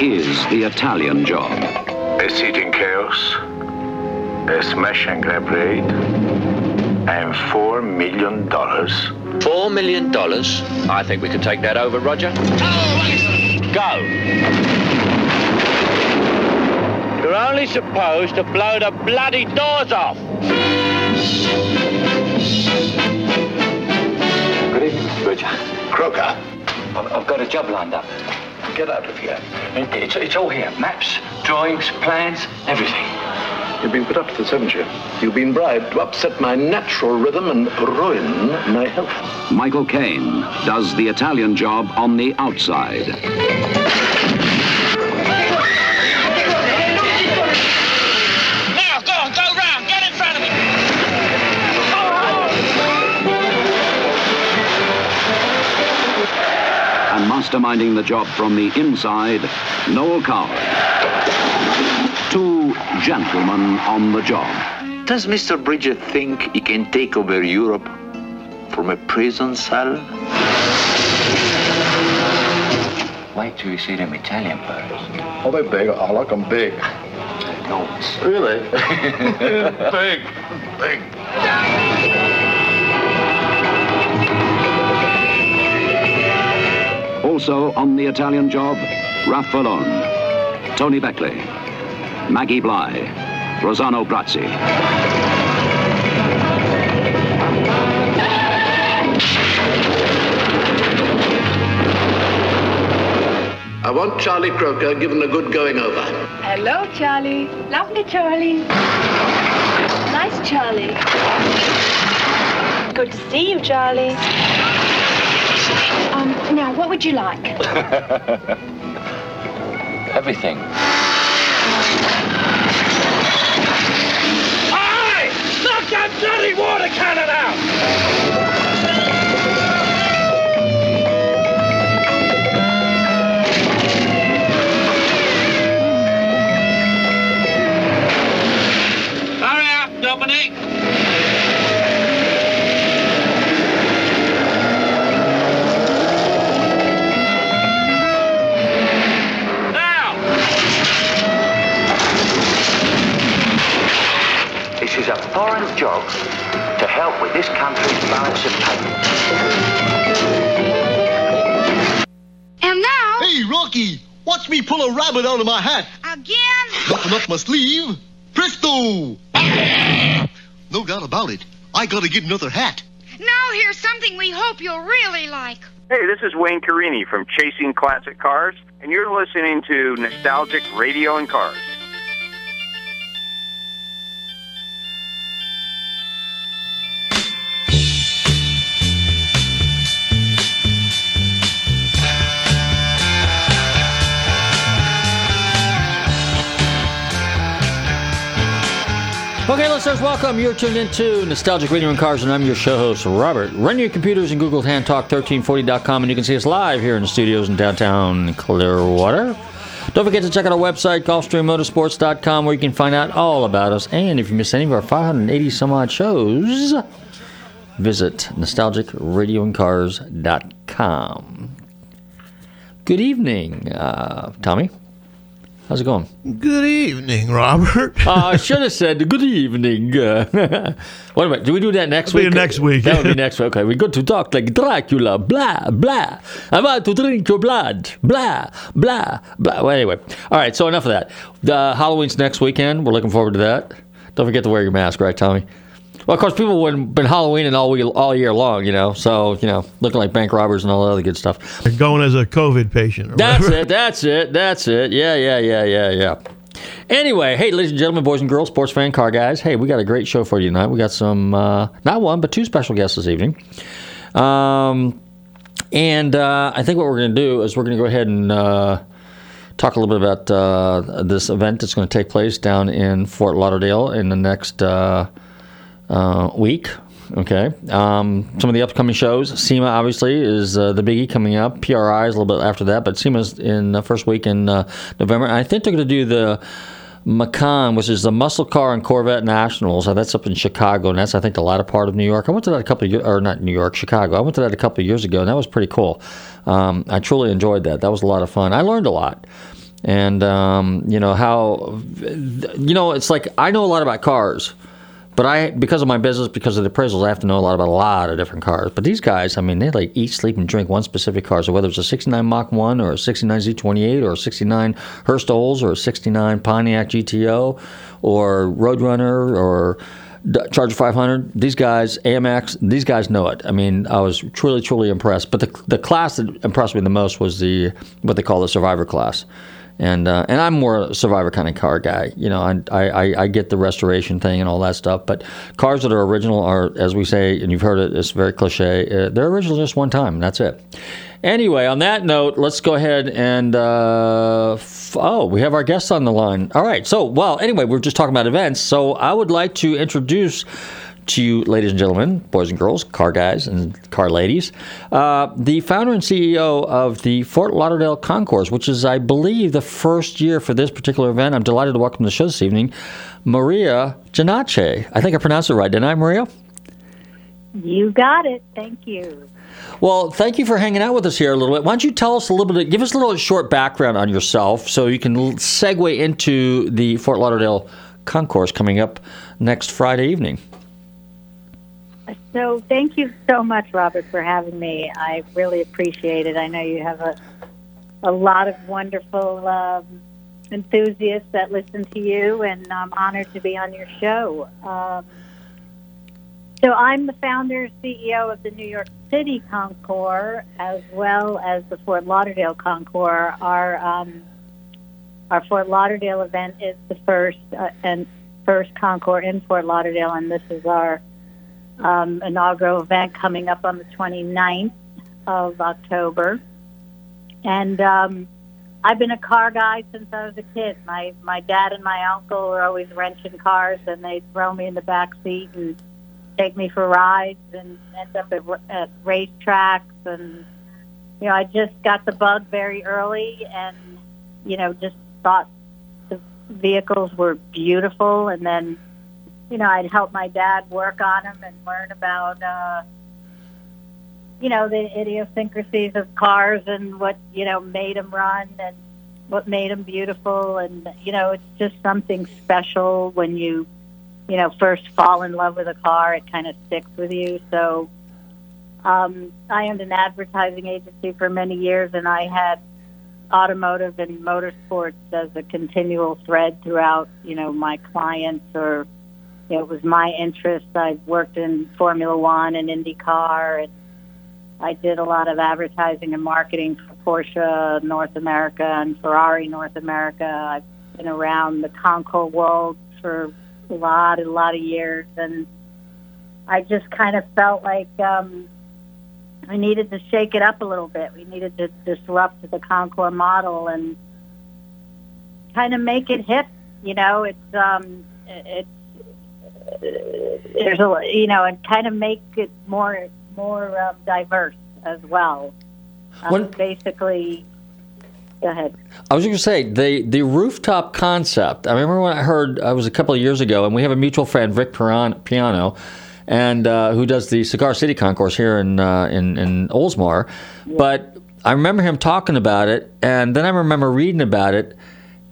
is the Italian job? A seating chaos, a smash and grab raid, and four million dollars. Four million dollars? I think we could take that over, Roger. Go! You're only supposed to blow the bloody doors off. Good evening, Mr. Bridger. Croker. I've, I've got a job lined up. Get out of here. It's, it's all here. Maps, drawings, plans, everything. You've been put up to this, haven't you? You've been bribed to upset my natural rhythm and ruin my health. Michael Caine does the Italian job on the outside. Masterminding the job from the inside, Noel Coward. Two gentlemen on the job. Does Mr. Bridger think he can take over Europe from a prison cell? Wait till you see them Italian birds. Are they big? I like them big. Enormous. Really? big. Big. Also on the Italian job, Raf Vallone, Tony Beckley, Maggie Blye, Rossano Brazzi. I want Charlie Croker given a good going over. Hello, Charlie. Lovely, Charlie. Nice, Charlie. Good to see you, Charlie. Um, now, what would you like? Everything. Hey! Knock that bloody water cannon out! Hurry up, Dominic! This is a foreign job to help with this country's balance of payments. And now, Hey, Rocky, watch me pull a rabbit out of my hat. again, Nothing up my sleeve. Presto! No doubt about it. I gotta get another hat. now here's something we hope you'll really like. Hey, this is Wayne Carini from Chasing Classic Cars, and you're listening to Nostalgic Radio and Cars. Okay, listeners, welcome. You're tuned into Nostalgic Radio and Cars, and I'm your show host, Robert. Run your computers and Google TanTalk1340.com, and you can see us live here in the studios in downtown Clearwater. Don't forget to check out our website, GulfstreamMotorsports.com, where you can find out all about us. And if you miss any of our 580 some odd shows, visit NostalgicRadioandCars.com. Good evening, uh, Tommy. How's it going? Good evening, Robert. uh, I should have said good evening. Uh, wait a minute. Do we do that next That'll week? be next week. That would be next week. Okay. We got to talk like Dracula. Blah, blah. I want to drink your blood. Blah, blah, blah. Well, anyway. All right. So enough of that. The Halloween's next weekend. We're looking forward to that. Don't forget to wear your mask, right, Tommy? Well, of course, people would've been Halloweening all all year long, you know. So, you know, looking like bank robbers and all that other good stuff. You're going as a COVID patient. That's whatever. it. That's it. That's it. Yeah, yeah, yeah, yeah, yeah. Anyway, hey, ladies and gentlemen, boys and girls, sports fan, car guys. Hey, we got a great show for you tonight. We got some, uh, not one, but two special guests this evening. Um, and uh, I think what we're going to do is we're going to go ahead and uh, talk a little bit about uh, this event that's going to take place down in Fort Lauderdale in the next uh, week. Okay. Um, some of the upcoming shows. SEMA, obviously, is uh, the biggie coming up. PRI is a little bit after that, but SEMA's in the first week in uh, November. And I think they're going to do the Macan, which is the Muscle Car and Corvette Nationals. Uh, that's up in Chicago, and that's, I think, the latter part of New York. I went to that a couple of years, or not New York, Chicago. I went to that a couple of years ago, and that was pretty cool. Um, I truly enjoyed that. That was a lot of fun. I learned a lot and um, you know how you know it's like I know a lot about cars, but I because of my business, because of the appraisals, I have to know a lot about a lot of different cars. But these guys, I mean, they like eat, sleep, and drink one specific car. So whether it's a '69 Mach One or a '69 Z28 or a '69 Hurst Olds or a '69 Pontiac GTO or Roadrunner or Charger 500. These guys, AMX, these guys know it. I mean, I was truly, truly impressed. But the the class that impressed me the most was the what they call the Survivor class and uh, and I'm more a survivor kind of car guy. You know, I, I I get the restoration thing and all that stuff, but cars that are original are, as we say, and you've heard it, it's very cliche. Uh, they're original just one time, that's it. Anyway, on that note, let's go ahead and uh, f- oh, we have our guests on the line. All right, so well, anyway, we're just talking about events, so I would like to introduce to you, ladies and gentlemen, boys and girls, car guys and car ladies, uh, the founder and CEO of the Fort Lauderdale Concours, which is, I believe, the first year for this particular event. I'm delighted to welcome to the show this evening, Maria Janache. I think I pronounced it right, didn't I, Maria? You got it. Thank you. Well, thank you for hanging out with us here a little bit. Why don't you tell us a little bit, give us a little short background on yourself so you can segue into the Fort Lauderdale Concours coming up next Friday evening. So, thank you so much, Robert, for having me. I really appreciate it. I know you have a a lot of wonderful um, enthusiasts that listen to you, and I'm honored to be on your show. Um, so, I'm the founder CEO of the New York City Concours, as well as the Fort Lauderdale Concours. Our um, our Fort Lauderdale event is the first uh, and first Concours in Fort Lauderdale, and this is our um, inaugural event coming up on the 29th of October. And um, I've been a car guy since I was a kid. My my dad and my uncle were always wrenching cars, and they'd throw me in the back seat and take me for rides, and end up at, at racetracks. And you know, I just got the bug very early, and you know, just thought the vehicles were beautiful, and then you know, I'd help my dad work on them and learn about, uh, you know, the idiosyncrasies of cars and what, you know, made them run and what made them beautiful. And, you know, it's just something special when you, you know, first fall in love with a car. It kind of sticks with you. So um, I owned an advertising agency for many years and I had automotive and motorsports as a continual thread throughout, you know, my clients or, it was my interest. I've worked in Formula One and IndyCar, and I did a lot of advertising and marketing for Porsche North America and Ferrari North America. I've been around the Concours world for a lot, a lot of years, and I just kind of felt like um, we needed to shake it up a little bit. We needed to disrupt the Concours model and kind of make it hip. You know, it's um, it's there's a you know, and kind of make it more more um, diverse as well. Um, When- basically, go ahead. I was going to say the the rooftop concept. I remember when I heard I was a couple of years ago, and we have a mutual friend, Piran- Piano, and uh, who does the Cigar City Concours here in uh, in in Oldsmar. But I remember him talking about it, and then I remember reading about it.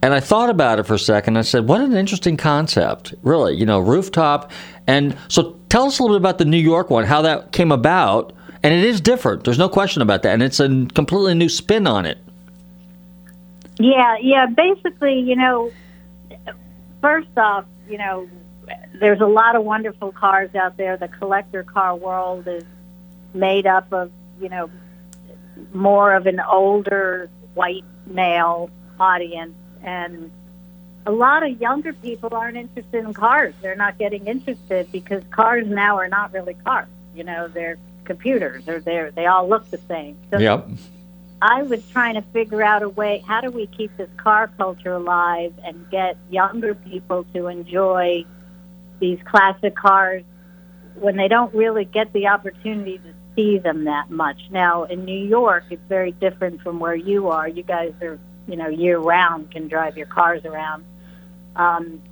And I thought about it for a second. I said, "What an interesting concept, really. You know, rooftop." And so, tell us a little bit about the New York one, how that came about. And it is different. There's no question about that. And it's a completely new spin on it. Yeah, yeah. Basically, you know, first off, you know, there's a lot of wonderful cars out there. The collector car world is made up of, you know, more of an older white male audience, and a lot of younger people aren't interested in cars. They're not getting interested because cars now are not really cars. You know, they're computers, or they're they all look the same. So Yep. I was trying to figure out a way how do we keep this car culture alive and get younger people to enjoy these classic cars when they don't really get the opportunity to see them that much. Now in New York it's very different from where you are. You guys are, you know, year round can drive your cars around. Um,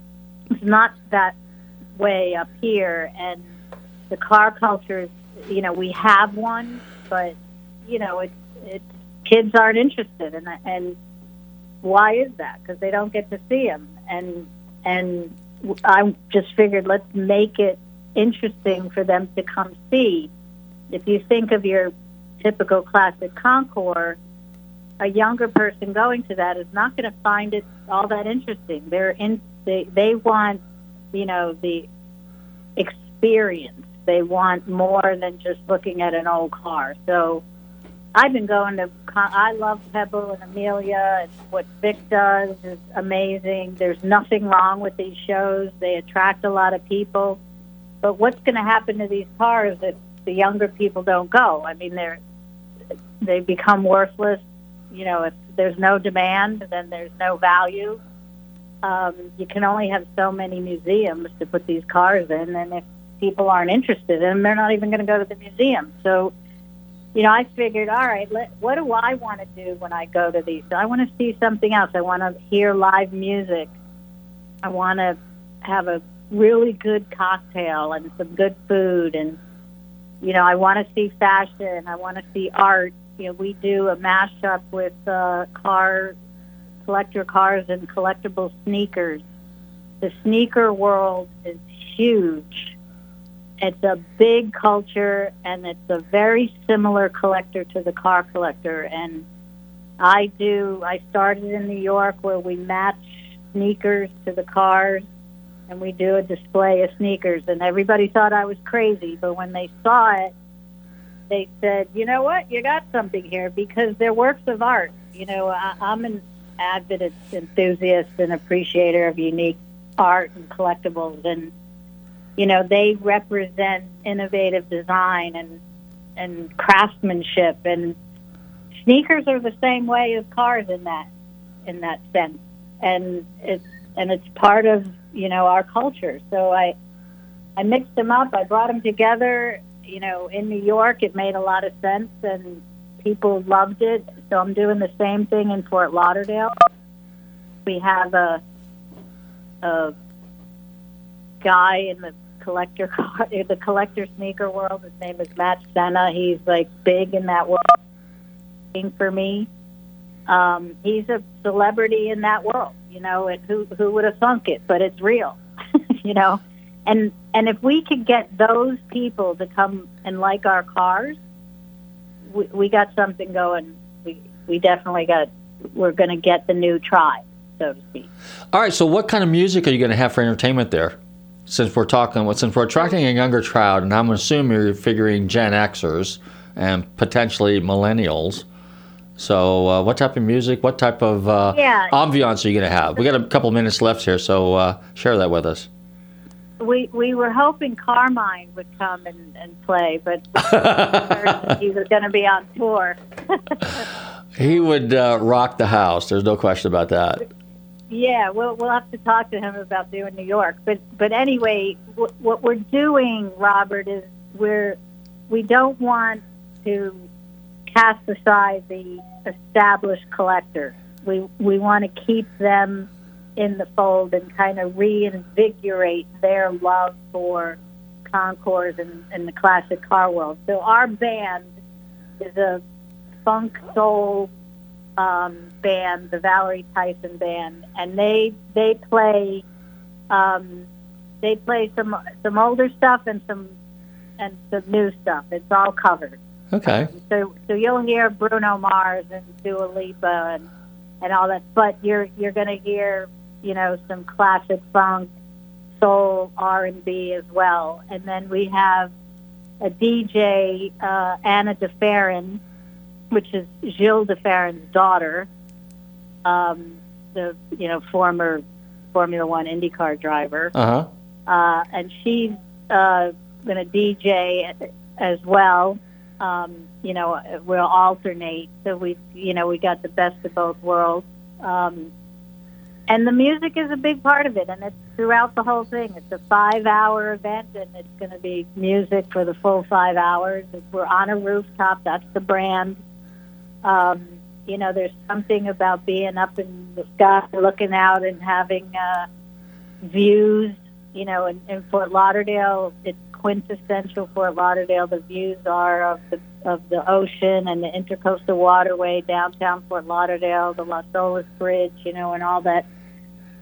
it's not that way up here and the car culture is you know, we have one, but you know, it's it's kids aren't interested and and why is that because they don't get to see them and and i just figured let's make it interesting for them to come see if you think of your typical classic concours a younger person going to that is not going to find it all that interesting they're in they they want you know the experience they want more than just looking at an old car so I've been going to. I love Pebble and Amelia, and what Vic does is amazing. There's nothing wrong with these shows. They attract a lot of people. But what's going to happen to these cars if the younger people don't go? I mean, they're they become worthless. You know, if there's no demand, then there's no value. Um, you can only have so many museums to put these cars in, and if people aren't interested in them, they're not even going to go to the museum. So you know, I figured, all right, let, what do I want to do when I go to these? I want to see something else. I want to hear live music. I want to have a really good cocktail and some good food. And, you know, I want to see fashion. I want to see art. You know, we do a mashup with uh, car, collector cars and collectible sneakers. The sneaker world is huge. It's a big culture and it's a very similar collector to the car collector. And i do i started in new york where we match sneakers to the cars and we do a display of sneakers. And everybody thought i was crazy but when they saw it they said you know what? You got something here because they're works of art. You know I, i'm an avid enthusiast and appreciator of unique art and collectibles and you know they represent innovative design and and craftsmanship and sneakers are the same way as cars in that in that sense and it's and it's part of you know our culture. So i i mixed them up i brought them together you know in new york it made a lot of sense and people loved it so i'm doing the same thing in fort lauderdale we have a a guy in the collector car, the collector sneaker world. His name is Matt Senna. He's like big in that world. For me, um, he's a celebrity in that world. You know, and who who would have thunk it? But it's real. you know, and and if we could get those people to come and like our cars, we, we got something going. We we definitely got. We're going to get the new tribe, so to speak. All right. So, what kind of music are you going to have for entertainment there? Since we're talking, since we're attracting a younger crowd, and I'm assuming you're figuring Gen Xers and potentially millennials. So, uh, what type of music? What type of uh, Yeah. ambiance are you going to have? We got a couple minutes left here, so uh, share that with us. We we were hoping Carmine would come and, and play, but he was going to be on tour. He would uh, rock the house. There's no question about that. Yeah, we'll we'll have to talk to him about doing New York. But but anyway, w- what we're doing, Robert, is we're we don't want to cast aside the established collectors. We we want to keep them in the fold and kind of reinvigorate their love for concours and, and the classic car world. So our band is a funk soul um, band, the Valerie Tyson band, and they they play um, they play some some older stuff and some and some new stuff. It's all covered. Okay. So so you'll hear Bruno Mars and Dua Lipa and and all that, but you're you're going to hear you know some classic funk, soul, R and B as well, and then we have a DJ uh, Anna de Ferran, which is Gil de Ferran's daughter, um, the you know former Formula One IndyCar driver, Uh huh. uh, and she's uh, going to DJ as well. Um, you know, we'll alternate. So we, you know, we got the best of both worlds. Um, and the music is a big part of it, and it's throughout the whole thing. It's a five-hour event, and it's going to be music for the full five hours. We're on a rooftop. That's the brand. Um, you know, there's something about being up in the sky, looking out, and having uh, views. You know, in, in Fort Lauderdale, it's quintessential Fort Lauderdale. The views are of the of the ocean and the intercoastal waterway downtown Fort Lauderdale, the Las Olas Bridge, you know, and all that,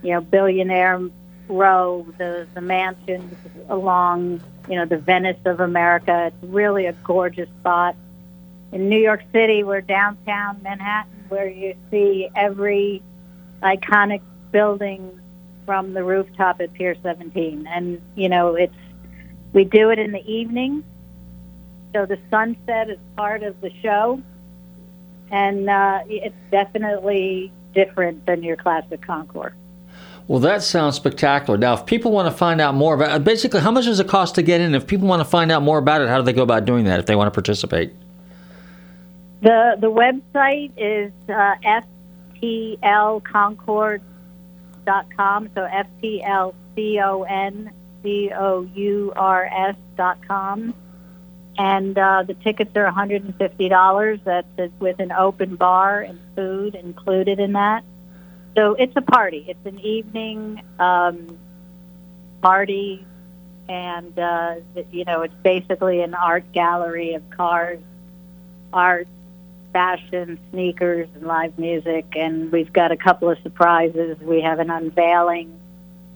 you know, billionaire row, the the mansions along, you know, the Venice of America. It's really a gorgeous spot. In New York City, we're downtown Manhattan, where you see every iconic building from the rooftop at Pier 17, and you know, it's we do it in the evening. So the sunset is part of the show, and uh, it's definitely different than your classic Concours. Well, that sounds spectacular. Now, if people want to find out more about, basically, how much does it cost to get in? If people want to find out more about it, how do they go about doing that? If they want to participate? The the website is uh, ftlconcours.com. So f t l c o n c o u r s dot com. And uh, the tickets are $150. That's with an open bar and food included in that. So it's a party. It's an evening um, party, and uh, you know it's basically an art gallery of cars, art, fashion, sneakers, and live music. And we've got a couple of surprises. We have an unveiling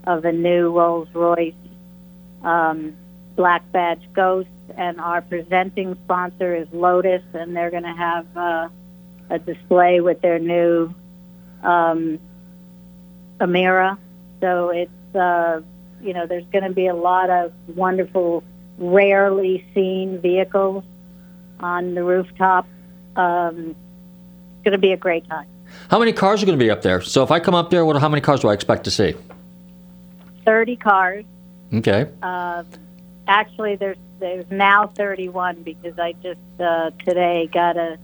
of a new Rolls Royce um, Black Badge Ghost, and our presenting sponsor is Lotus, and they're going to have uh, a display with their new um, Emira. So it's uh, you know there's going to be a lot of wonderful, rarely seen vehicles on the rooftop. Um, it's going to be a great time. How many cars are going to be up there? So if I come up there, what? How many cars do I expect to see? Thirty cars. Okay. Uh, actually, there's there's now 31 because I just uh, today got a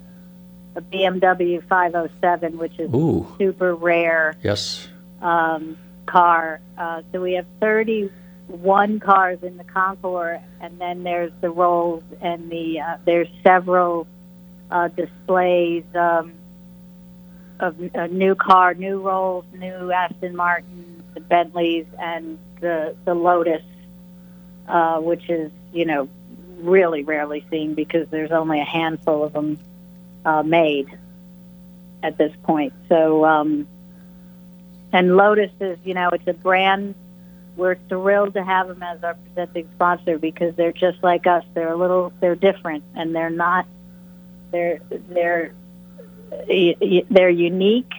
a BMW 507, which is Ooh. super rare Yes. Um, car. Uh, so we have 31 cars in the Concours, and then there's the Rolls and the uh, there's several uh, displays um, of a new car, new Rolls, new Aston Martin, the Bentleys, and the the Lotus, uh, which is you know really rarely seen because there's only a handful of them uh, made at this point. So. Um, and Lotus is, you know, it's a brand. We're thrilled to have them as our presenting sponsor because they're just like us. They're a little, they're different, and they're not. They're they're they're unique,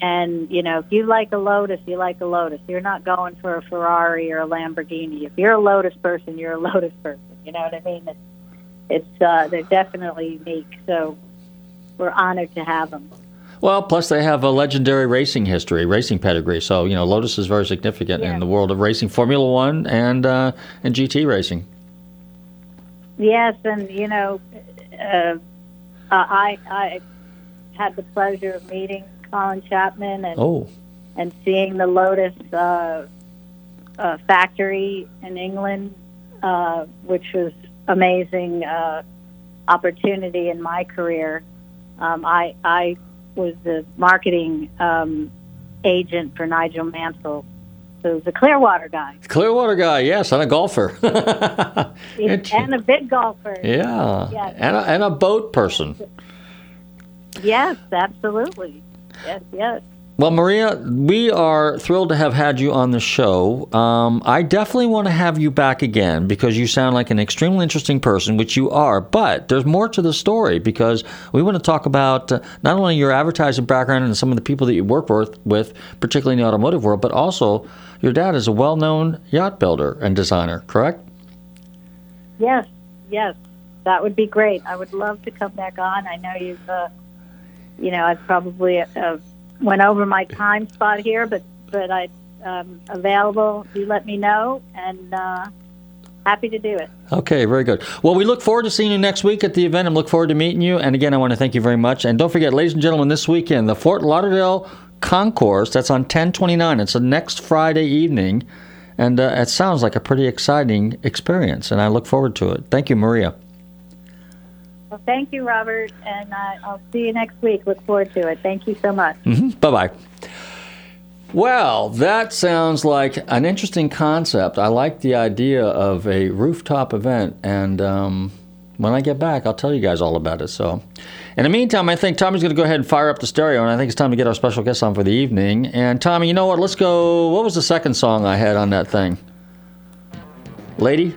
and you know, if you like a Lotus, you like a Lotus. You're not going for a Ferrari or a Lamborghini. If you're a Lotus person, you're a Lotus person. You know what I mean? It's, it's uh, they're definitely unique. So we're honored to have them. Well, plus they have a legendary racing history, racing pedigree. So you know, Lotus is very significant Yeah. in the world of racing, Formula One and uh, and GT racing. Yes, and you know, uh, I I had the pleasure of meeting Colin Chapman, and Oh. and seeing the Lotus uh, uh, factory in England, uh, which was amazing uh, opportunity in my career. Um, I I was the marketing um, agent for Nigel Mansell, so he was a Clearwater guy Clearwater guy, yes, and a golfer. and a big golfer. yeah, Yes. and a, and a boat person. Yes, absolutely. Yes, yes. Well, Maria, we are thrilled to have had you on the show. Um, I definitely want to have you back again because you sound like an extremely interesting person, which you are. But there's more to the story because we want to talk about uh, not only your advertising background and some of the people that you work with, with, particularly in the automotive world, but also your dad is a well-known yacht builder and designer. Correct? Yes, yes, that would be great. I would love to come back on. I know you've, uh, you know, I've probably uh, went over my time spot here, but but I um, available. You let me know, and uh, happy to do it. Okay, very good. Well, we look forward to seeing you next week at the event and look forward to meeting you. And again, I want to thank you very much. And don't forget, ladies and gentlemen, this weekend, the Fort Lauderdale Concours, that's on 1029. It's the next Friday evening. And uh, it sounds like a pretty exciting experience, and I look forward to it. Thank you, Maria. Well, thank you, Robert, and uh, I'll see you next week. Look forward to it. Thank you so much. hmm Bye bye. Well, that sounds like an interesting concept. I like the idea of a rooftop event, and um, when I get back, I'll tell you guys all about it. So, in the meantime, I think Tommy's going to go ahead and fire up the stereo, and I think it's time to get our special guest on for the evening. And Tommy, you know what? Let's go. What was the second song I had on that thing? Lady?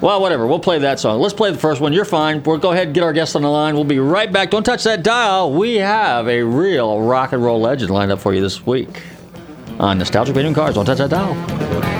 Well, whatever. We'll play that song. Let's play the first one. You're fine. We'll go ahead and get our guest on the line. We'll be right back. Don't touch that dial. We have a real rock and roll legend lined up for you this week on Nostalgic Radio Cars. Don't touch that dial.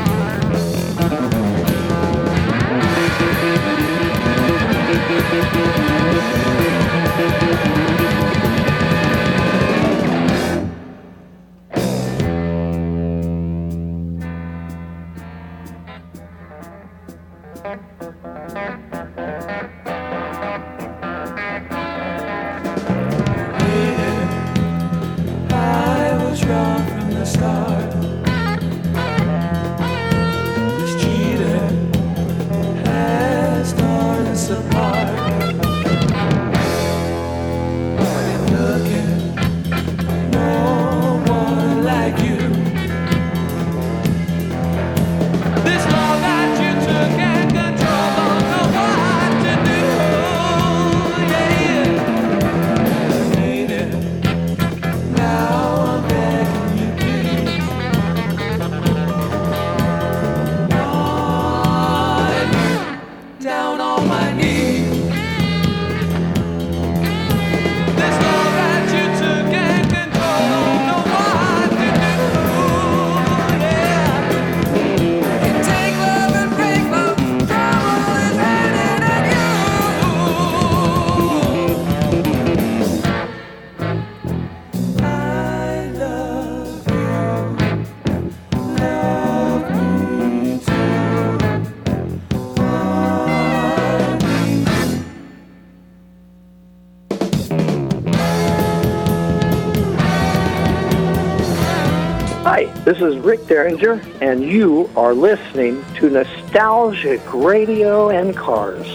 This is Rick Derringer, and you are listening to Nostalgic Radio and Cars.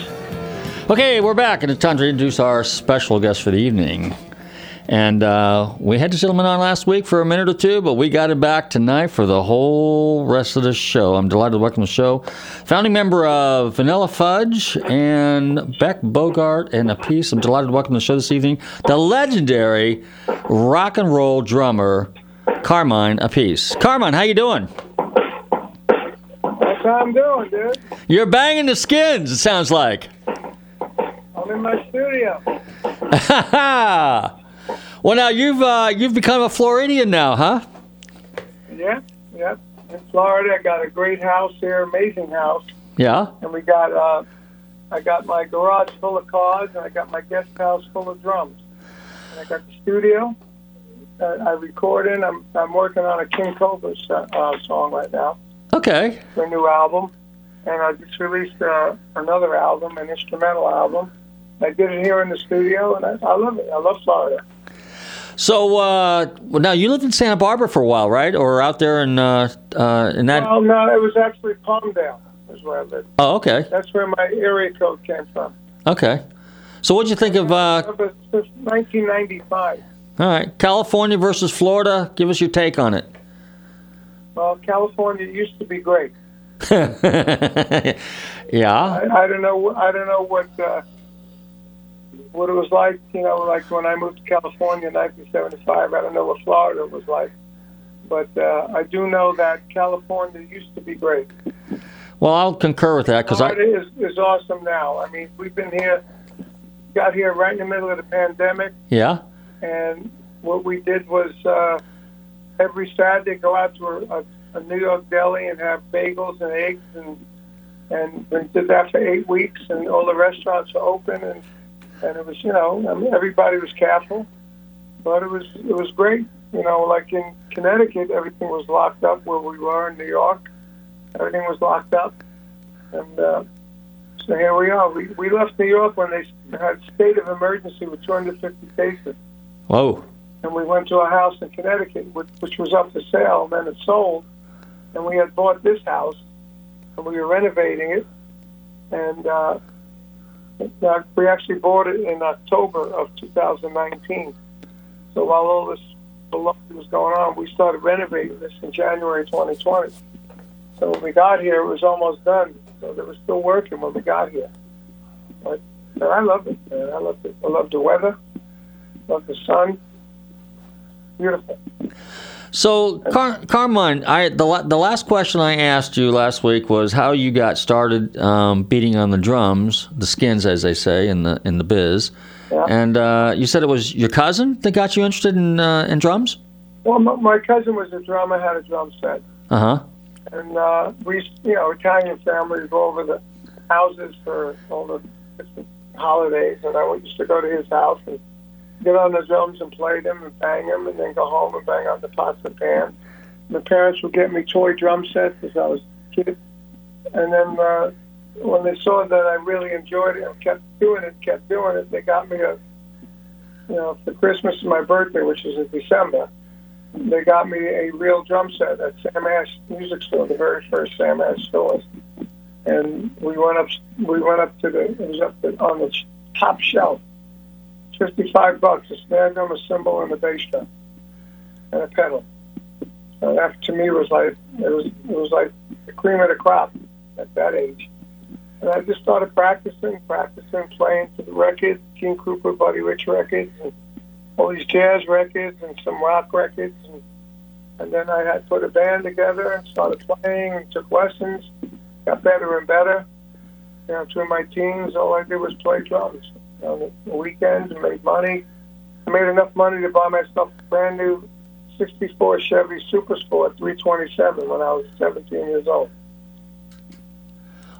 Okay, we're back, and it's time to introduce our special guest for the evening. And uh, we had this gentleman on last week for a minute or two, but we got him back tonight for the whole rest of the show. I'm delighted to welcome the show. Founding member of Vanilla Fudge and Beck Bogert and Appice. I'm delighted to welcome the show this evening the legendary rock and roll drummer Carmine Appice. Carmine, how you doing? That's how I'm doing, dude. You're banging the skins. It sounds like. I'm in my studio. well, now you've uh, you've become a Floridian now, huh? Yeah, yeah. In Florida, I got a great house here, amazing house, Yeah. and we got uh, I got my garage full of cars, and I got my guest house full of drums, and I got the studio. Uh, I record in. I'm I'm working on a King Kobra uh, song right now Okay. for a new album, and I just released uh, another album, an instrumental album. I did it here in the studio, and I, I love it. I love Florida. So uh, well, now you lived in Santa Barbara for a while, right? Or out there in uh, uh, in that? Well, no, it was actually Palmdale, is where I lived. Oh, okay, That's where my area code came from. okay. So what'd you think of? Uh, Since 1995. All right, California versus Florida. Give us your take on it. Well, California used to be great. yeah. I, I don't know. I don't know what uh, what it was like. You know, like when I moved to California in 1975. I don't know what Florida was like, but uh, I do know that California used to be great. Well, I'll concur with that because I. Florida is is awesome now. I mean, we've been here, got here right in the middle of the pandemic, Yeah. And what we did was uh, every Saturday go out to a, a, New York deli and have bagels and eggs, and and we did that for eight weeks, and all the restaurants were open, and and it was you know I mean, everybody was careful, but it was it was great. You know, like in Connecticut, everything was locked up where we were in New York. Everything was locked up, and uh, so here we are. We we left New York when they had state of emergency with 250 cases Whoa. and we went to a house in Connecticut, which, which was up for sale, and then it sold. And we had bought this house, and we were renovating it, and uh, uh, we actually bought it in October of 2019. So while all this baloney was going on, we started renovating this in January 2020. So when we got here, it was almost done. So they were still working when we got here. But, I love it. Man. I love it. I love the weather. Love the sun. Beautiful. So, Car- Carmine, I the la- the last question I asked you last week was how you got started um, beating on the drums, the skins, as they say in the in the biz, and uh, you said it was your cousin that got you interested in uh, in drums. Well, my, my cousin was a drummer, had a drum set, Uh huh. and uh, we, you know, Italian families go over the houses for all the holidays, and I used to go to his house and get on the drums and play them and bang them, and then go home and bang on the pots and pans. My parents would get me toy drum sets as I was a kid, and then uh, when they saw that I really enjoyed it and kept doing it, kept doing it, they got me a, you know, for Christmas and my birthday, which is in December they got me a real drum set at Sam Ash Music Store, the very first Sam Ash stores. And we went up, we went up to the, it was up the, on the top shelf, fifty-five bucks, a snare drum, a cymbal, and a bass drum, and a pedal. So that to me was like it was it was like the cream of the crop at that age. And I just started practicing, practicing, playing to the records, Gene Krupa, Buddy Rich records, and all these jazz records and some rock records, and, and then I had put a band together and started playing and took lessons, got better and better. You know, through my teens, all I did was play drums on the weekends and made money. I made enough money to buy myself a brand new '64 Chevy Super Sport 327 when I was 17 years old.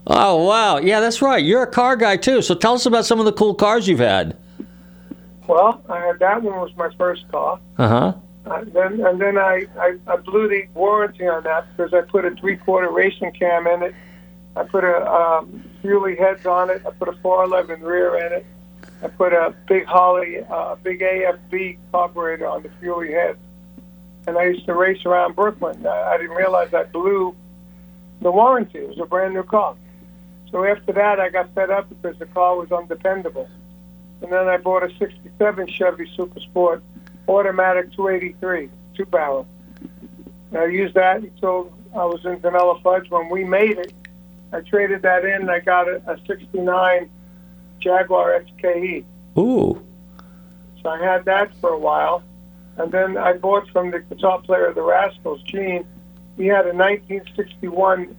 Oh wow, yeah, that's right. You're a car guy too. So tell us about some of the cool cars you've had. Well, I had that one was my first car. Uh huh. Uh, then and then I, I, I blew the warranty on that because I put a three quarter racing cam in it. I put a um, fuelie heads on it. I put a 411 rear in it. I put a big Holley, uh, big AFB carburetor on the fuelie head. And I used to race around Brooklyn. I, I didn't realize I blew the warranty. It was a brand new car. So after that, I got fed up because the car was undependable. And then I bought a 67 Chevy Super Sport automatic 283, two barrel. And I used that until I was in Vanilla Fudge. When we made it, I traded that in and I got a, a 69 Jaguar XKE. Ooh. So I had that for a while. And then I bought from the guitar player of the Rascals, Gene. He had a 1961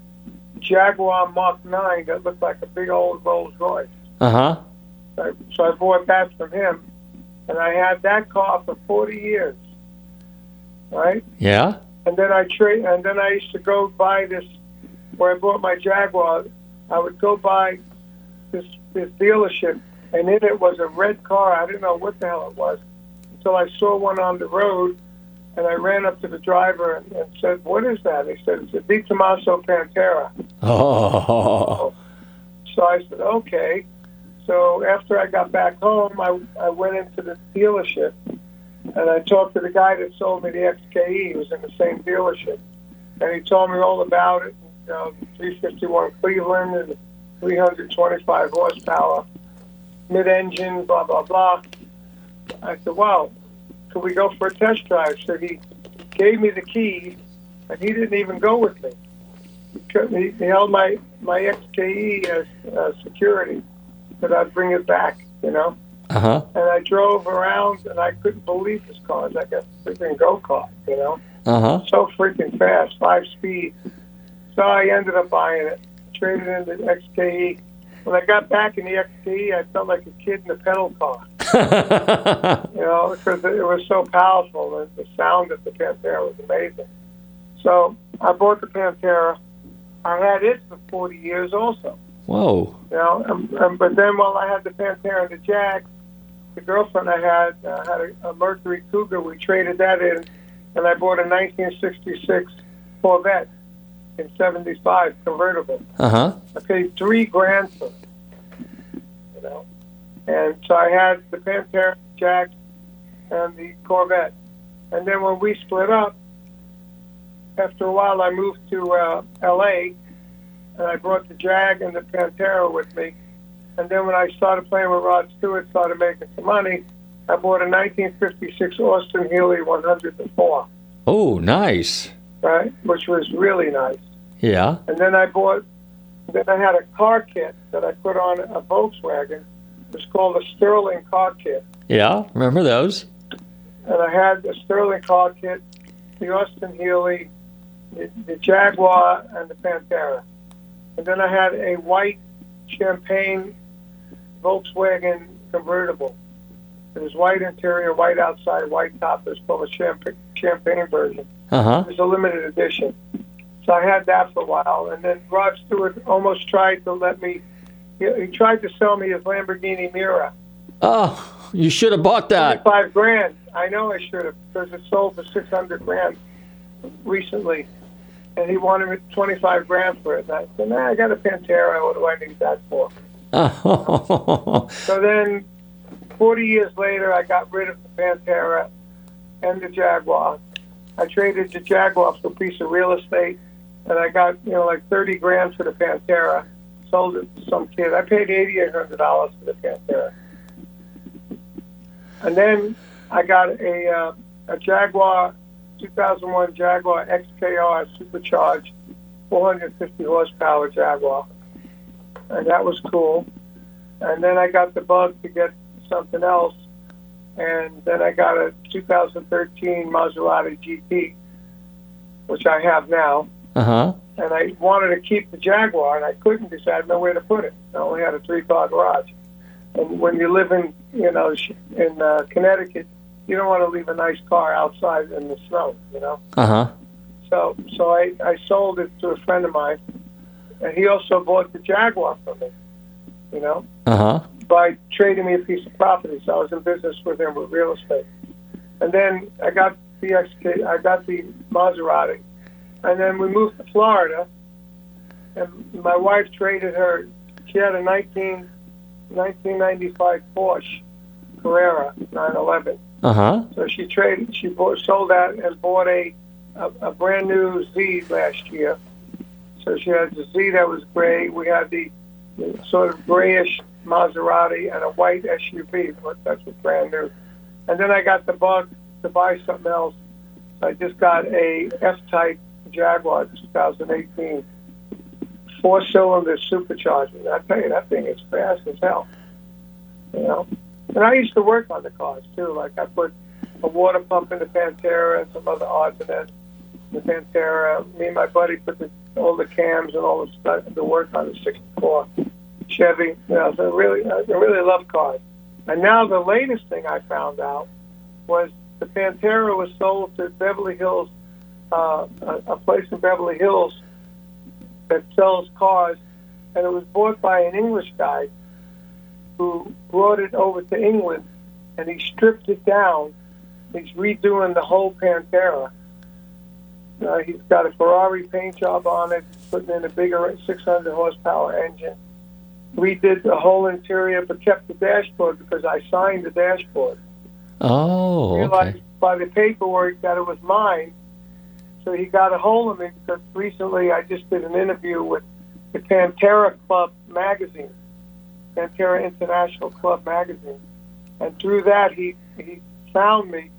Jaguar Mark 9 that looked like a big old Rolls Royce. Uh huh. So I bought that from him, and I had that car for 40 years. Right, Yeah. and then I trade, and then I used to go buy this where I bought my Jaguar. I would go buy this this dealership, and in it was a red car. I didn't know what the hell it was until I saw one on the road, and I ran up to the driver and, and said, "What is that?" He said, "It's a De Tomaso Pantera." Oh. So I said, okay. So after I got back home, I, I went into the dealership And I talked to the guy that sold me the XKE. He was in the same dealership, and he told me all about it. Um, know, 351 Cleveland and 325 horsepower, mid-engine, blah blah blah. I said, "Wow, could we go for a test drive?" So he gave me the keys, and he didn't even go with me. He, he, he held my my XKE as uh, security, that I'd bring it back. You know Uh huh. and I drove around, and I couldn't believe this car. It's like a freaking go kart, you know, Uh huh. so freaking fast, five speed. So I ended up buying it, traded in the XKE. When I got back in the XKE, I felt like a kid in a pedal car, you know, because it was so powerful. and the sound of the Pantera was amazing. So I bought the Pantera. I had it for 40 years also. Whoa. You know, um, um, but then while I had the Pantera and the Jag, the girlfriend I had uh, had a, a Mercury Cougar. We traded that in, and I bought a 1966 Corvette in '75 convertible. Uh huh. I paid three grand for it. You know, and so I had the Pantera, Jag, and the Corvette. And then when we split up, after a while, I moved to uh, L.A. and I brought the Jag and the Pantera with me. And then when I started playing with Rod Stewart, started making some money, I bought a 1956 Austin Healey 104, Oh, nice. Right, which was really nice. Yeah. And then I bought, then I had a car kit that I put on a Volkswagen. It was called a Sterling car kit. Yeah. Remember those? And I had the Sterling car kit, the Austin Healey, the, the Jaguar, and the Pantera. And then I had a white champagne Volkswagen convertible. It was white interior, white outside, white top. It was called a champagne, champagne version. Uh huh. It was a limited edition. So I had that for a while, and then Rod Stewart almost tried to let me. He, he tried to sell me his Lamborghini Miura. Oh, you should have bought that. Five grand. I know I should have because it sold for six hundred grand recently, and he wanted twenty five grand for it. And I said, Nah, I got a Pantera. What do I need that for? Oh. So then, forty years later, I got rid of the Pantera and the Jaguar. I traded the Jaguar for a piece of real estate, and I got you know like thirty grand for the Pantera. Sold it to some kid. I paid eighty eight hundred dollars for the Pantera, and then I got a uh, a Jaguar, 2001 Jaguar XKR supercharged, 450 horsepower Jaguar, and that was cool. And then I got the bug to get something else, and then I got a 2013 Maserati GT, which I have now. Uh huh. And I wanted to keep the Jaguar, and I couldn't because I had nowhere to put it. I only had a three-car garage. And when you live in, you know, in uh, Connecticut, you don't want to leave a nice car outside in the snow, you know. Uh huh. So, so I, I sold it to a friend of mine, and he also bought the Jaguar from me, you know, Uh huh. by trading me a piece of property. So I was in business with him with real estate. And then I got the XK, I got the Maserati, and then we moved to Florida, and my wife traded her. She had a 19, 1995 Porsche Carrera 911. Uh huh. So she traded, she bought, sold that and bought a, a, a brand new Z last year. So she had the Z that was gray. We had the sort of grayish Maserati and a white SUV, but that was brand new. And then I got the bug to buy something else. I just got a F-Type Jaguar 2018, four-cylinder supercharger. I tell you, that thing is fast as hell. You know, and I used to work on the cars too. Like I put a water pump in the Pantera and some other odds in it. The Pantera. Me and my buddy put the, all the cams and all the stuff, the work on the '64 Chevy. You know, so really, I really love cars. And now the latest thing I found out was the Pantera was sold to Beverly Hills, uh, a, a place in Beverly Hills that sells cars, and it was bought by an English guy who brought it over to England, and he stripped it down. He's redoing the whole Pantera. Uh, he's got a Ferrari paint job on it, putting in a bigger 600 horsepower engine. Redid the whole interior, but kept the dashboard because I signed the dashboard. Oh, realized okay. by the paperwork that it was mine. So he got a hold of me because recently I just did an interview with the Pantera Club magazine, Pantera International Club magazine, and through that he he found me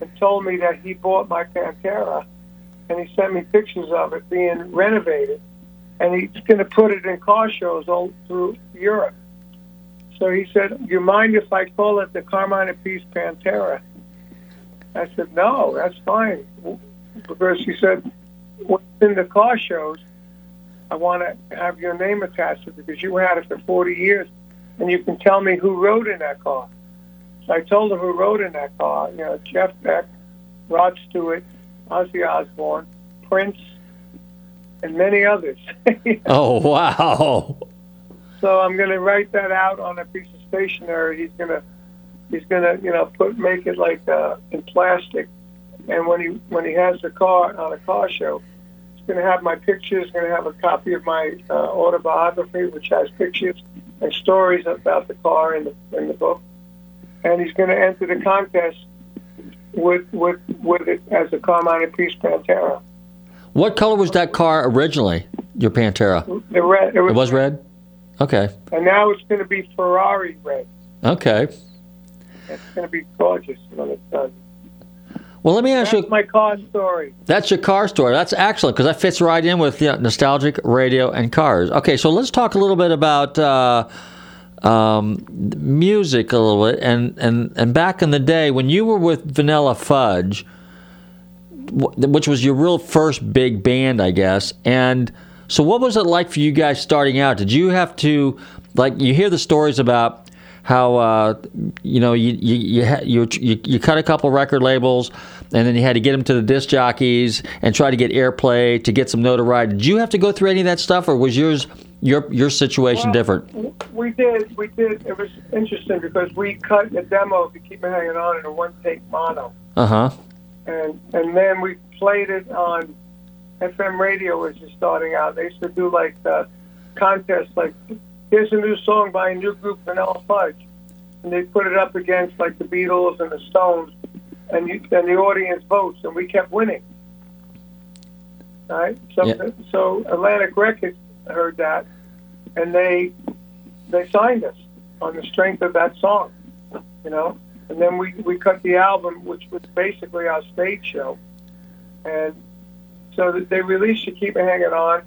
and told me that he bought my Pantera, and he sent me pictures of it being renovated, and he's going to put it in car shows all through Europe. So he said, "You mind if I call it the Carmine Appice Pantera?" I said, "No, that's fine," because he said, "What's in the car shows? I want to have your name attached to it because you had it for 40 years, and you can tell me who rode in that car." So I told him who rode in that car. You know, Jeff Beck, Rod Stewart, Ozzy Osbourne, Prince, and many others. Oh, wow. So I'm going to write that out on a piece of stationery. He's going to he's going to you know put make it like uh, in plastic, and when he when he has the car on a car show, he's going to have my pictures. He's going to have a copy of my uh, autobiography, which has pictures and stories about the car in the in the book, and he's going to enter the contest with with with it as a Carmine Appice Pantera. What color was that car originally? Your Pantera. The red, it was, It was red. Okay. and now it's going to be Ferrari red. Okay. It's going to be gorgeous when it's done. Well, let me ask you That's you. my car story. That's your car story. That's excellent because that fits right in with yeah, nostalgic radio and cars. Okay, so let's talk a little bit about uh, um, music a little bit. And, and and back in the day when you were with Vanilla Fudge, which was your real first big band, I guess. And so, what was it like for you guys starting out? Did you have to like you hear the stories about how uh, you know you you you, ha- you you you cut a couple record labels and then you had to get them to the disc jockeys and try to get airplay to get some notoriety. Did you have to go through any of that stuff, or was yours your your situation Well, different? We did, we did. It was interesting because we cut a demo to keep it hanging on in a one-take mono, Uh huh. and and then we played it on FM radio, which is starting out. They used to do like uh, contests, like here's a new song by a new group, Vanilla Fudge, and they put it up against like the Beatles and the Stones, and you, and the audience votes, and we kept winning. All right, so Yeah. so Atlantic Records heard that, and they they signed us on the strength of that song, you know. And then we we cut the album, which was basically our stage show, and so they released "You Keep It Hanging On,"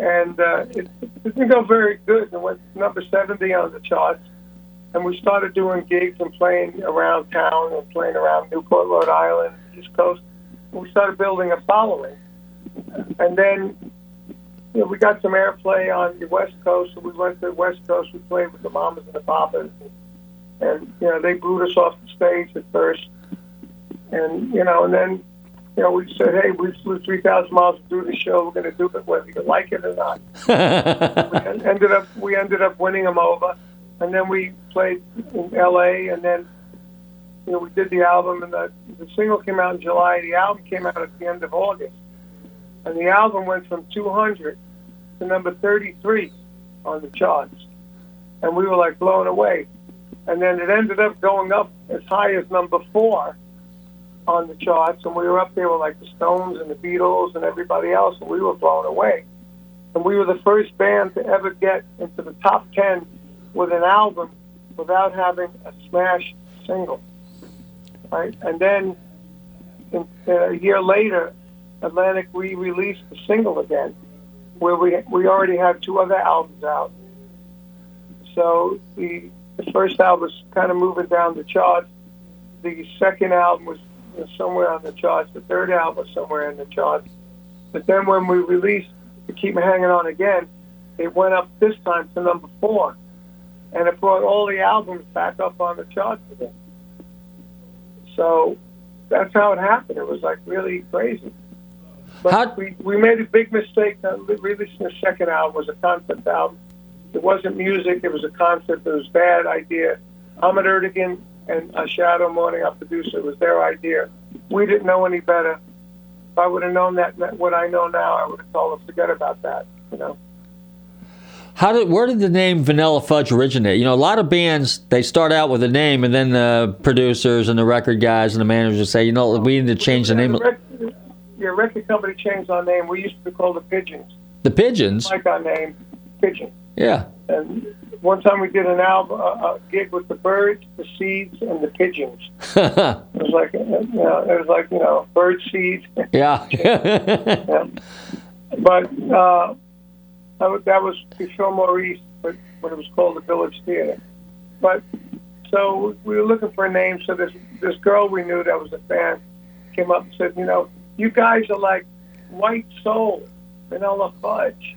and uh, it, it didn't go very good. It went number seventy on the charts, and we started doing gigs and playing around town and playing around Newport, Rhode Island, East Coast. We started building a following, and then you know, we got some airplay on the West Coast, so we went to the West Coast. We played with the Mamas and the Papas, and, and you know they booed us off the stage at first, and you know, and then you know we said, hey, we flew three thousand miles to do the show. We're going to do it whether you like it or not. we ended up we ended up winning them over, and then we played in L.A. and then you know we did the album, and the the single came out in July. The album came out at the end of August and the album went from 200 to number 33 on the charts, and we were like blown away. And then it ended up going up as high as number four on the charts, and we were up there with like the Stones and the Beatles and everybody else, and we were blown away. And we were the first band to ever get into the top 10 with an album without having a smash single. Right? And then in, uh, a year later, Atlantic re-released the single again, where we we already had two other albums out. So the the first album was kind of moving down the charts. The second album was know, somewhere on the charts. The third album was somewhere in the charts. But then when we released to keep me hanging on again, it went up this time to number four, and it brought all the albums back up on the charts again. So that's how it happened. It was like really crazy. But we, we made a big mistake on releasing the second album. It was a concept album. It wasn't music. It was a concept. It was a bad idea. Ahmet Ertegun and uh, Shadow Morton, our producer, it was their idea. We didn't know any better. If I would have known that what I know now, I would have told them forget about that. You know. How did where did the name Vanilla Fudge originate? You know, a lot of bands they start out with a name, and then the producers and the record guys and the managers say, you know, we need to change the name. The of rec- your record company changed our name. We used to be called the Pigeons. The Pigeons. Like our name, Pigeon. Yeah. And one time we did an album, a, a gig with the Birds, the Seeds, and the Pigeons. It was like, uh, you know, it was like you know, bird seeds. yeah. Yeah. But uh, that was, that was before Maurice, but when it was called the Village Theater. But so we were looking for a name. So this this girl we knew that was a fan came up and said, you know, you guys are like White Soul, Vanilla Fudge.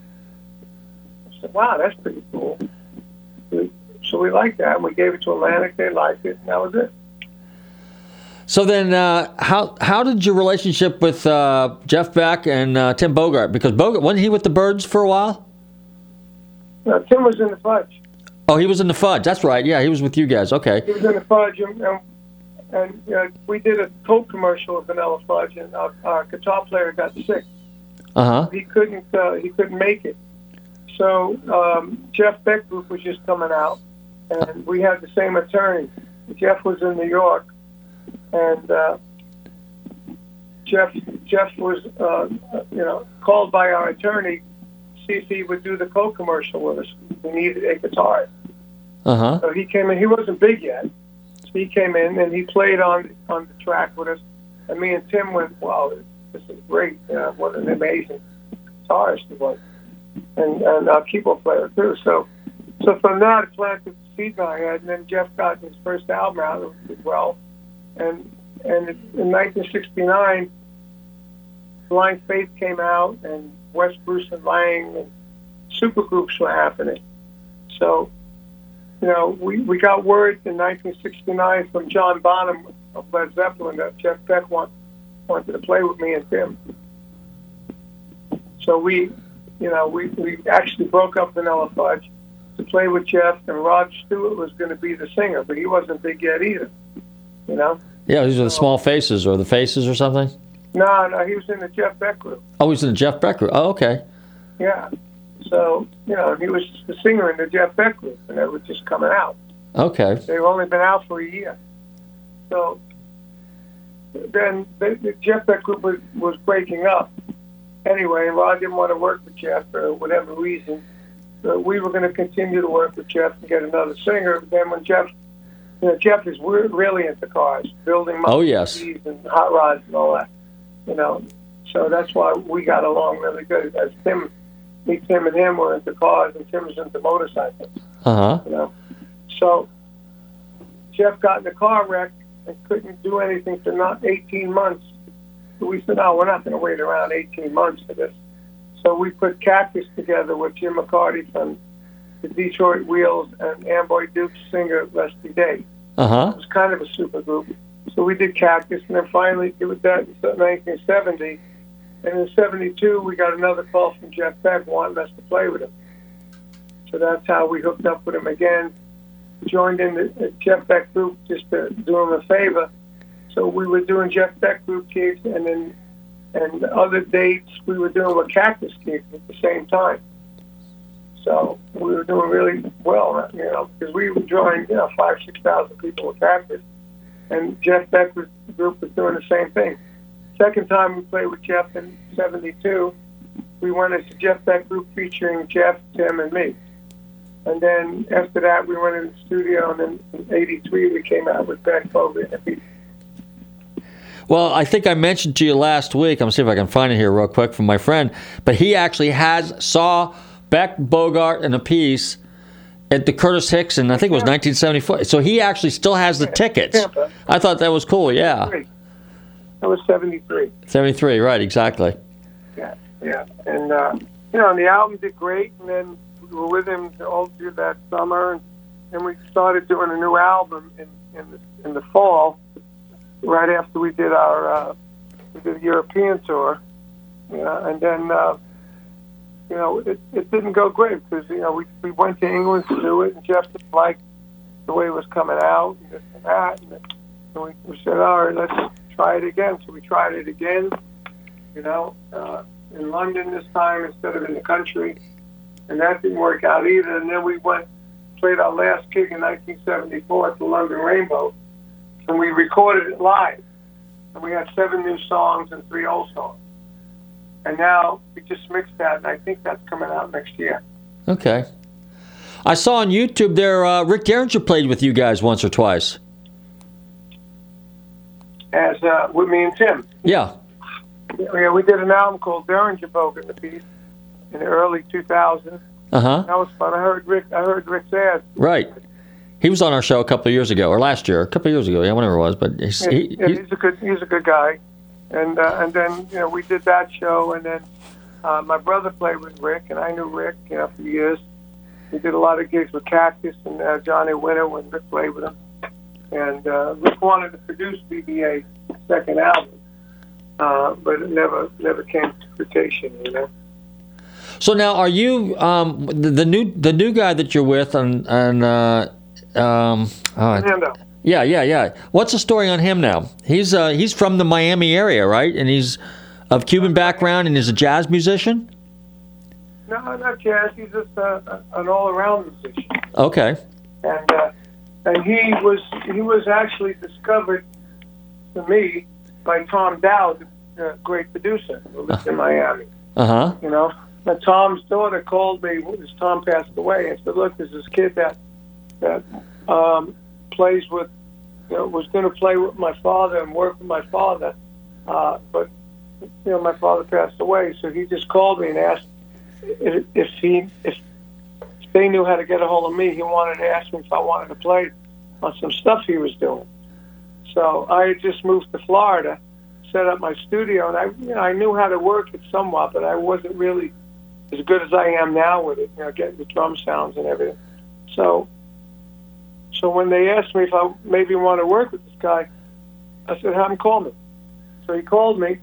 I said, wow, that's pretty cool. So we liked that, and we gave it to Atlantic. They liked it, and that was it. So then, uh, how how did your relationship with uh, Jeff Beck and uh, Tim Bogert? Because Bogert wasn't he with the Birds for a while? Now, Tim was in the Fudge. Oh, he was in the Fudge. That's right. Yeah, he was with you guys. Okay. He was in the Fudge, and, and, and uh, we did a Coke commercial with Vanilla Fudge, and our, our guitar player got sick. Uh huh. He couldn't uh, he couldn't make it. So um, Jeff Beck Group was just coming out, and we had the same attorney. Jeff was in New York, and uh, Jeff Jeff was uh, you know called by our attorney to see if he would do the Coke commercial with us. We needed a guitar. Uh huh. So he came in. He wasn't big yet. So he came in and he played on on the track with us. And me and Tim went, "Wow, this is great! Uh, what an amazing guitarist he was, and and our keyboard player too." So, so from that, planted the seed in our head. And then Jeff got his first album out as well, and and in 1969, Blind Faith came out, and West Bruce and Laing and supergroups were happening. So you know, we, we got word in 1969 from John Bonham of Led Zeppelin that Jeff Beck want, wanted to play with me and Tim. So we, you know, we, we actually broke up Vanilla Fudge to play with Jeff, and Rod Stewart was going to be the singer, but he wasn't big yet either. You know? Yeah, these are the Small Faces or the Faces or something. No, no, he was in the Jeff Beck group. Oh, he was in the Jeff Beck group. Oh, okay. Yeah. So, you know, he was the singer in the Jeff Beck group, and they were just coming out. Okay. They've only been out for a year. So then the, the Jeff Beck group was, was breaking up. Anyway, Rod didn't want to work with Jeff for whatever reason. So we were going to continue to work with Jeff and get another singer. But then when Jeff, you know, Jeff is re- really into cars, building Oh, yes. And hot rods and all that. You know, so that's why we got along really good. As Tim, me, Tim, and him were into cars, and Tim was into motorcycles Uh huh. you know. So Jeff got in a car wreck and couldn't do anything for not 18 months. So we said, no, we're not going to wait around 18 months for this. So we put Cactus together with Jim McCarty from the Detroit Wheels and Amboy Duke's singer Rusty Day. Uh huh. It was kind of a super group. So we did Cactus, and then finally it was that in 1970. And in 72, we got another call from Jeff Beck wanting us to play with him. So that's how we hooked up with him again. Joined in the the Jeff Beck group just to do him a favor. So we were doing Jeff Beck group gigs, and then and other dates we were doing with Cactus gigs at the same time. So we were doing really well, you know, because we were drawing you know five six thousand people with Cactus, and Jeff Beck was, group was doing the same thing. Second time we played with Jeff in '72, we went a Jeff Beck group featuring Jeff, Tim, and me. And then after that, we went in the studio, and then in '83 we came out with Beck, Bowie, and. Well, I think I mentioned to you last week. I'm gonna see if I can find it here real quick from my friend. But he actually has saw Beck, Bogert, in a piece at the Curtis Hixon. I think it was 1974. So he actually still has the tickets. I thought that was cool. Yeah, That was '73. 73. Right, exactly. Yeah, yeah, and uh, you know, and the album did great, and then we were with him all through that summer, and, and we started doing a new album in in the, in the fall, right after we did our uh, we did the European tour, yeah, and then uh, you know it, it didn't go great because you know we we went to England to do it, and Jeff didn't like the way it was coming out and this and that, and, and we, we said, all right, let's try it again. So we tried it again, you know, uh, in London this time instead of in the country. and that didn't work out either. And then we went played our last gig in 1974 at the London Rainbow, and we recorded it live. And we had seven new songs and three old songs. And now we just mixed that, and I think that's coming out next year. Okay. I saw on YouTube there uh, Rick Derringer played with you guys once or twice. As uh, with me and Tim. Yeah. Yeah, we did an album called Derringer Vogue in the Beat in the early 2000s. Uh huh. That was fun. I heard Rick. I heard Rick's ass. Right. He was on our show a couple of years ago, or last year, a couple of years ago, yeah, whenever it was. But he's, Yeah, he, yeah, he, he's a good. He's a good guy. And uh, and then you know we did that show, and then uh, my brother played with Rick, and I knew Rick you know for years. We did a lot of gigs with Cactus and uh, Johnny Winter when Rick played with him. And uh, Rick wanted to produce BBA's second album, uh, but it never never came to fruition. You know. So now, are you um, the, the new the new guy that you're with, and and uh, um, oh, Fernando. yeah, yeah, yeah. What's the story on him now? He's uh, he's from the Miami area, right? And he's of Cuban background, and he's a jazz musician. No, not jazz. He's just uh, an all-around musician. Okay. and uh, and he was he was actually discovered to me by Tom Dowd, the great producer who lives in Miami. Uh huh. You know, and Tom's daughter called me as Tom passed away and said, "Look, there's this kid that that um, plays with, you know, was going to play with my father and work with my father, uh, but you know, my father passed away, so he just called me and asked if, if he if they knew how to get a hold of me. He wanted to ask me if I wanted to play on some stuff he was doing. So I had just moved to Florida, set up my studio, and I, you know, I knew how to work it somewhat, but I wasn't really as good as I am now with it. You know, getting the drum sounds and everything. So, so when they asked me if I maybe want to work with this guy, I said, "Have him call me." So he called me,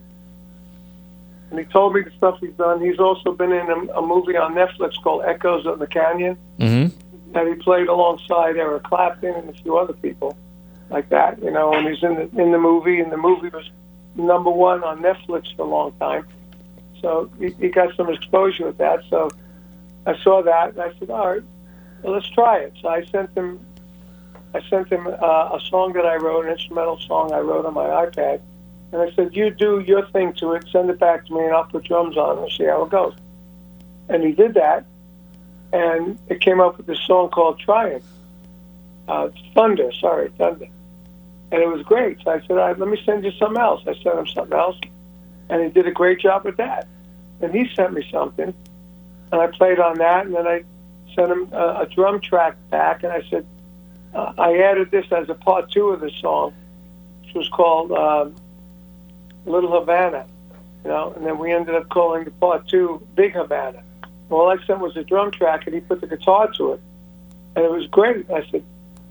and he told me the stuff he's done. He's also been in a, a movie on Netflix called Echoes of the Canyon Mm-hmm. that he played alongside Eric Clapton and a few other people like that, you know, and he's in the in the movie and the movie was number one on Netflix for a long time. So he, he got some exposure with that. So I saw that and I said, All right, well, let's try it. So I sent him I sent him uh, a song that I wrote, an instrumental song I wrote on my iPad. And I said, You do your thing to it, send it back to me and I'll put drums on and see how it goes. And he did that and it came up with this song called Triumph. Uh, Thunder, sorry, Thunder. And it was great. So I said, let me send you something else. I sent him something else, and he did a great job with that. And he sent me something, and I played on that, and then I sent him a, a drum track back, and I said, uh, I added this as a part two of the song, which was called um, Little Havana, you know, and then we ended up calling the part two Big Havana. All I sent was a drum track, and he put the guitar to it, and it was great. I said,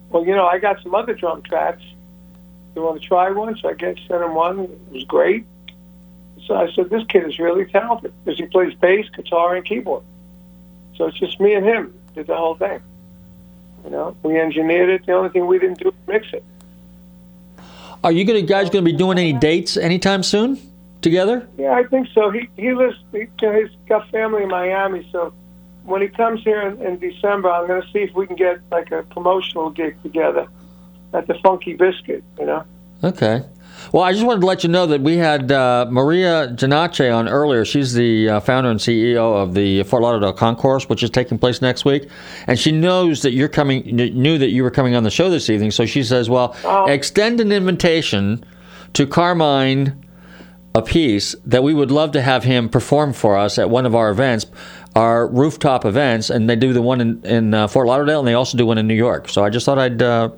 "Well, you know, I got some other drum tracks. You want to try one?" So I get sent him one. It was great. So I said, "This kid is really talented because he plays bass, guitar, and keyboard." So it's just me and him did the whole thing. You know, we engineered it. The only thing we didn't do was mix it. Are you gonna guys going to be doing any dates anytime soon together? Yeah, I think so. He he lives. He, he's got family in Miami, so when he comes here in, in December, I'm going to see if we can get like a promotional gig together at the Funky Biscuit. You know. Okay. Well, I just wanted to let you know that we had uh, Maria Janache on earlier. She's the uh, founder and CEO of the Fort Lauderdale Concours, which is taking place next week, and she knows that you're coming. Knew that you were coming on the show this evening, so she says, "Well, extend an invitation to Carmine." Appice that we would love to have him perform for us at one of our events, our rooftop events, and they do the one in, in uh, Fort Lauderdale, and they also do one in New York. So I just thought I'd uh,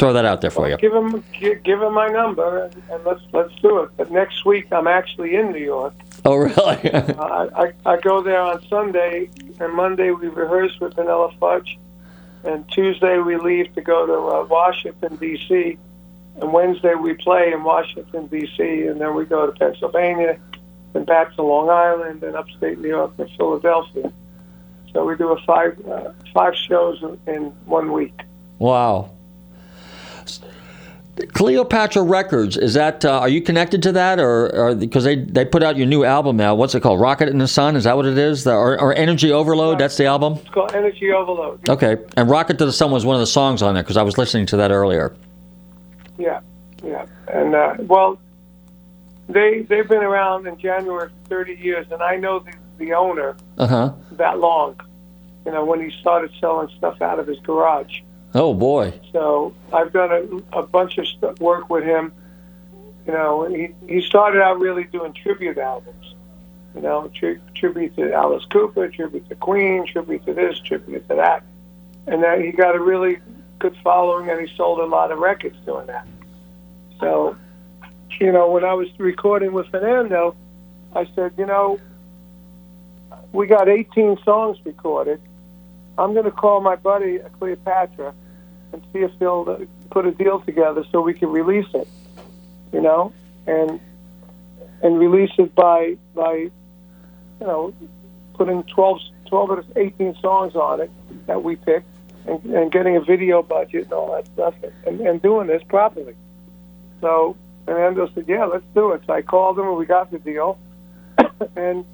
throw that out there for you. Give him give him my number and, and let's let's do it. But next week I'm actually in New York. Oh, really? I, I I go there on Sunday and Monday we rehearse with Vanilla Fudge, and Tuesday we leave to go to uh, Washington D.C. and Wednesday we play in Washington D.C. and then we go to Pennsylvania, and back to Long Island and upstate New York and Philadelphia. So we do a five uh, five shows in- in one week. Wow. Cleopatra Records is that? Uh, are you connected to that, or, or because they they put out your new album now? What's it called? Rocket in the Sun? Is that what it is? The, or, or Energy Overload? That's the album. It's called Energy Overload. Okay, and Rocket to the Sun was one of the songs on there because I was listening to that earlier. Yeah, yeah, and uh, well, they they've been around in January for 30 years, and I know the the owner Uh huh. that long. You know, when he started selling stuff out of his garage. Oh boy. So I've done a, a bunch of st- work with him. You know, he he started out really doing tribute albums. You know, tri- tribute to Alice Cooper, tribute to Queen, tribute to this, tribute to that, and then he got a really good following, and he sold a lot of records doing that. So, you know, when I was recording with Fernando, I said, you know, we got 18 songs recorded. I'm going to call my buddy Cleopatra and see if they'll put a deal together so we can release it. You know, and and release it by by you know putting 12, 12 or 18 songs on it that we picked and, and getting a video budget and all that stuff and, and doing this properly. So and Fernando said, "Yeah, let's do it." So I called him and we got the deal, and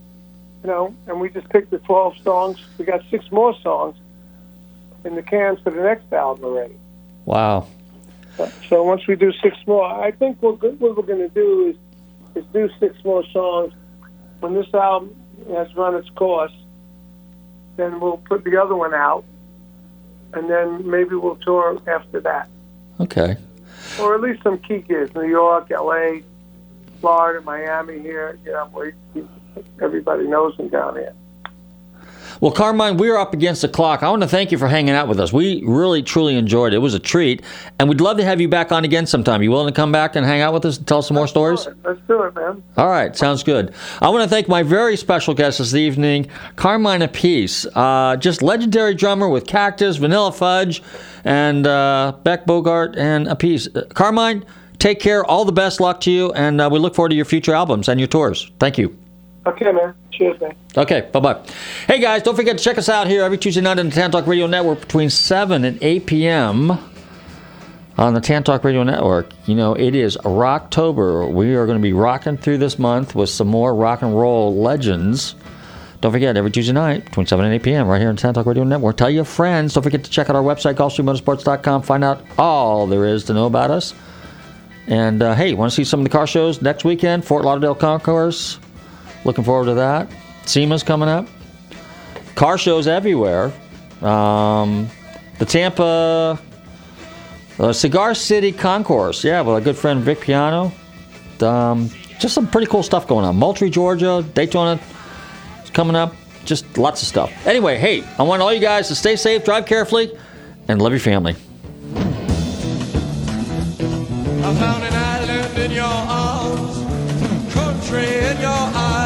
you know, and we just picked the 12 songs. We got six more songs in the cans for the next album already. Wow. So once we do six more, I think what, what we're going to do is is do six more songs. When this album has run its course, then we'll put the other one out, and then maybe we'll tour after that, Okay. or at least some key gigs: New York, L.A., Florida, Miami. Here, you know, where everybody knows him down here. Well, Carmine, we're up against the clock. I want to thank you for hanging out with us. We really, truly enjoyed it. It was a treat, and we'd love to have you back on again sometime. You willing to come back and hang out with us and tell us some more stories? Let's do it, man. All right, sounds good. I want to thank my very special guest this evening, Carmine Appice, uh, just legendary drummer with Cactus, Vanilla Fudge, and uh, Beck Bogert and Apiece. Uh, Carmine, take care. All the best luck to you, and uh, we look forward to your future albums and your tours. Thank you. Okay, man. Cheers, man. Okay, bye bye. Hey guys, don't forget to check us out here every Tuesday night on the Tan Talk Radio Network between 7 and 8 p.m. on the Tan Talk Radio Network. You know, it is Rocktober. We are going to be rocking through this month with some more rock and roll legends. Don't forget, every Tuesday night between 7 and 8 p.m. right here on Tan Talk Radio Network. Tell your friends. Don't forget to check out our website, GulfstreamMotorsports.com. Find out all there is to know about us. And uh, hey, want to see some of the car shows next weekend? Fort Lauderdale Concours. Looking forward to that. SEMA's coming up. Car shows everywhere. Um, the Tampa uh, Cigar City Concours. Yeah, with our good friend Vic Piano. Um, just some pretty cool stuff going on. Moultrie, Georgia. Daytona is coming up. Just lots of stuff. Anyway, hey, I want all you guys to stay safe, drive carefully, and love your family. I found an island in your arms, country in your eyes.